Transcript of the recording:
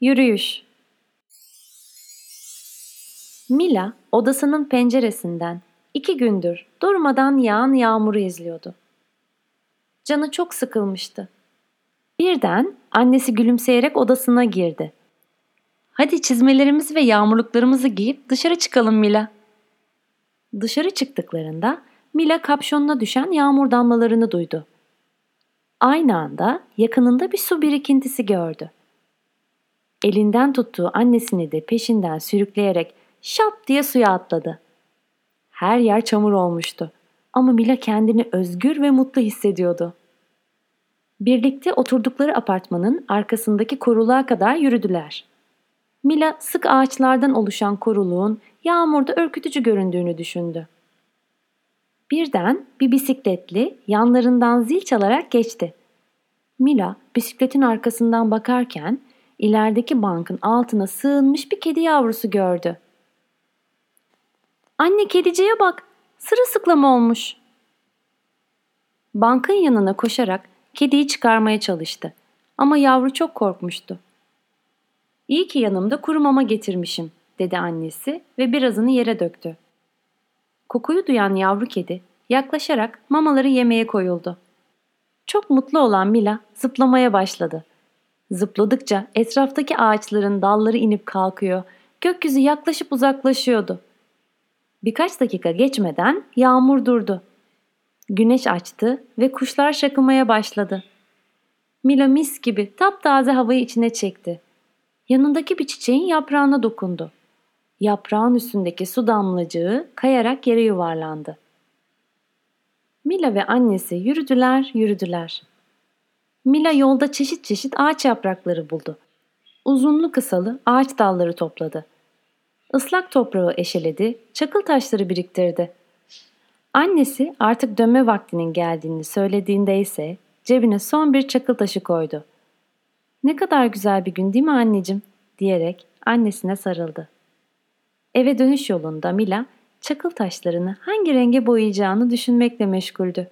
Yürüyüş Mila odasının penceresinden iki gündür durmadan yağan yağmuru izliyordu. Canı çok sıkılmıştı. Birden annesi gülümseyerek odasına girdi. Hadi çizmelerimizi ve yağmurluklarımızı giyip dışarı çıkalım Mila. Dışarı çıktıklarında Mila kapşonuna düşen yağmur damlalarını duydu. Aynı anda yakınında bir su birikintisi gördü. Elinden tuttuğu annesini de peşinden sürükleyerek şap diye suya atladı. Her yer çamur olmuştu ama Mila kendini özgür ve mutlu hissediyordu. Birlikte oturdukları apartmanın arkasındaki koruluğa kadar yürüdüler. Mila sık ağaçlardan oluşan koruluğun yağmurda ürkütücü göründüğünü düşündü. Birden bir bisikletli yanlarından zil çalarak geçti. Mila bisikletin arkasından bakarken ilerideki bankın altına sığınmış bir kedi yavrusu gördü. Anne kediciye bak, sırılsıklam olmuş. Bankın yanına koşarak kediyi çıkarmaya çalıştı. Ama yavru çok korkmuştu. İyi ki yanımda kuru mama getirmişim, dedi annesi ve birazını yere döktü. Kokuyu duyan yavru kedi yaklaşarak mamaları yemeye koyuldu. Çok mutlu olan Mila zıplamaya başladı. Zıpladıkça etraftaki ağaçların dalları inip kalkıyor, gökyüzü yaklaşıp uzaklaşıyordu. Birkaç dakika geçmeden yağmur durdu. Güneş açtı ve kuşlar şakımaya başladı. Mila mis gibi taptaze havayı içine çekti. Yanındaki bir çiçeğin yaprağına dokundu. Yaprağın üstündeki su damlacığı kayarak yere yuvarlandı. Mila ve annesi yürüdüler, yürüdüler. Mila yolda çeşit çeşit ağaç yaprakları buldu. Uzunlu kısalı ağaç dalları topladı. Islak toprağı eşeledi, çakıl taşları biriktirdi. Annesi artık dönme vaktinin geldiğini söylediğinde ise cebine son bir çakıl taşı koydu. Ne kadar güzel bir gün değil mi anneciğim? diyerek annesine sarıldı. Eve dönüş yolunda Mila çakıl taşlarını hangi renge boyayacağını düşünmekle meşguldü.